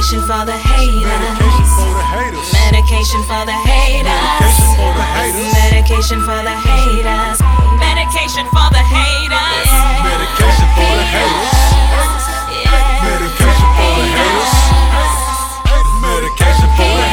Medication for the haters. Medication for the haters. Medication for the haters. Medication for the haters. Medication for the haters. Medication for the haters. Medication for the haters. Medication for the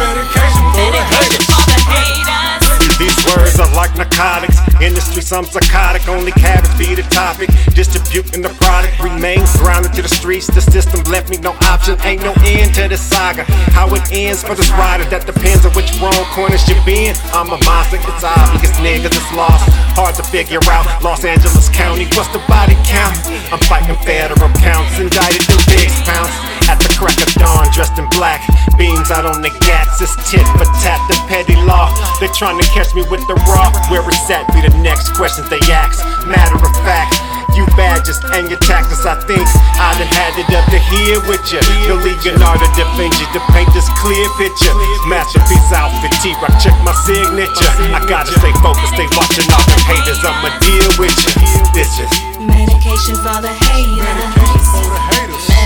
Medication for the haters. These words are like narcotics. In the streets, I'm psychotic. Only cabbage be the topic. Distributing the product. Remain grounded to the streets. The system left me no option. Ain't no end to the saga. How it ends for this rider, that depends on which wrong corners you been. I'm a monster. It's obvious, niggas is lost. Hard to figure out. Los Angeles County, what's the body count? I'm fighting federal counts. Indicted in big pounds. At the crack of dawn, dressed in black. Beams out on the gats. It's tit for tat. The petty law. They trying to catch me with the raw. Where it's at be the next questions they ask. Matter of fact, you badges and your tactics, I think I done had it up to here with you. The Leonardo da Vinci to paint this clear picture. Masterpiece outfit, T-Rock, check my signature. I gotta stay focused, stay watching all the haters. I'ma deal with you, This is Medication for the haters.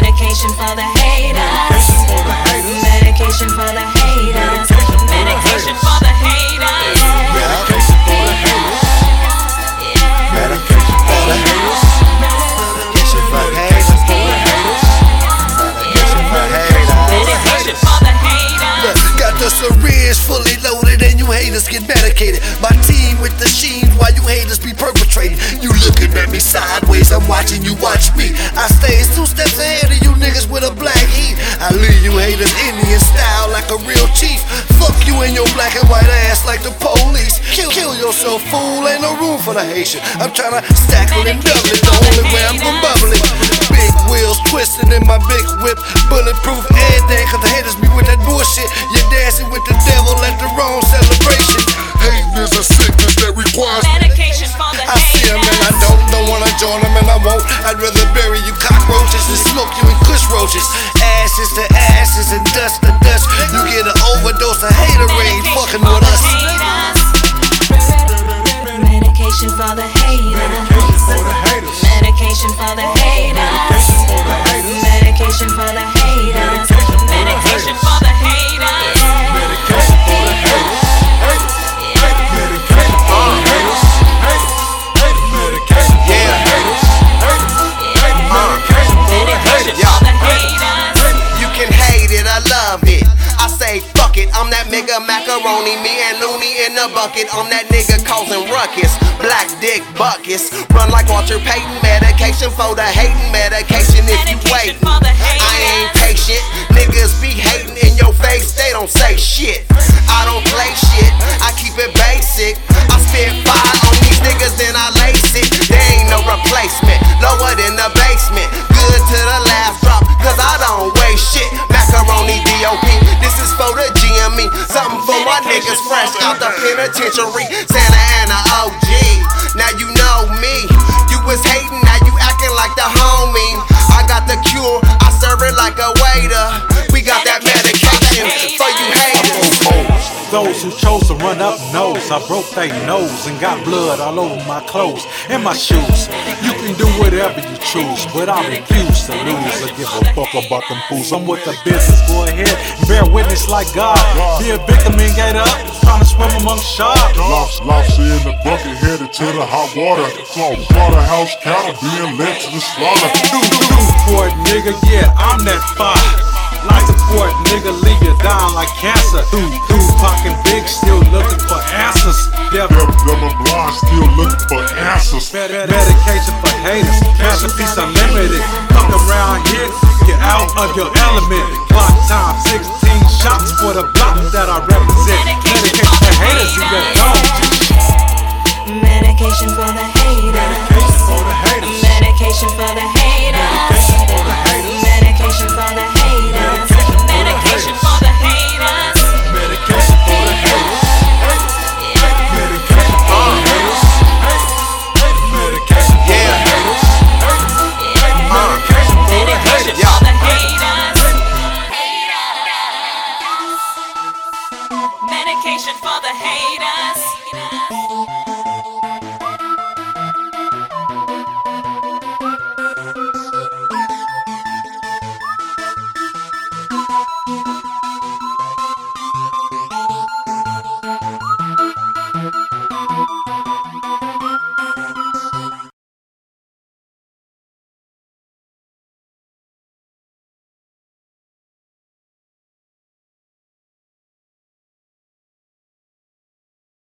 Medication for the haters for the haters. Medication for the haters. Perpetrating. You looking at me sideways, I'm watching you watch me. I stay two steps ahead of you niggas with a black heat. I leave you haters Indian style like a real chief. Fuck you and your black and white ass like the police. Kill, kill yourself, fool. Ain't no room for the Haitian. I'm tryna stack it and double it. The only way I'm gon' bubble it. Big wheels twisting in my big whip. Bulletproof everything, cause the haters be with that bullshit. You're dancing with the devil at the wrong celebration. Hating is a sickness that requires Medication for the won't. I'd rather bury you cockroaches than smoke you in kush roaches. Ashes to ashes and dust to dust. You get an overdose of haterade fucking with us. Medication for the haters. for the haters. Medication for the haters. for the haters. Medication for the haters. I'm that nigga macaroni, me and Looney in the bucket. I'm that nigga causing ruckus, black dick buckets. Run like Walter Payton, medication for the hating, medication if you Medication waiting. for the I niggas fresh out the penitentiary. Santa Ana OG, now you know me. You was hating, now you acting like the homie. I got the cure, I serve it like a waiter. We got that medication for you. Those who chose to run up nose, I broke their nose and got blood all over my clothes and my shoes. You can do whatever you choose, but I refuse to lose or give a fuck about them fools. I'm with the business, go ahead and bear witness like God. Be a victim and get up, trying to swim among sharks. Lost, lobster in the bucket, headed to the hot water. Slaughterhouse cattle being led to the slaughter. Newport nigga, yeah, I'm that fire nigga leave you down like cancer. Tupac and Big still looking for answers. Devil, Devil Blonde still looking for answers. Medication for haters, cash a piece unlimited. Fuck around here, get out of your element. Clock time, 16 shots for the block that I represent. Medication for haters.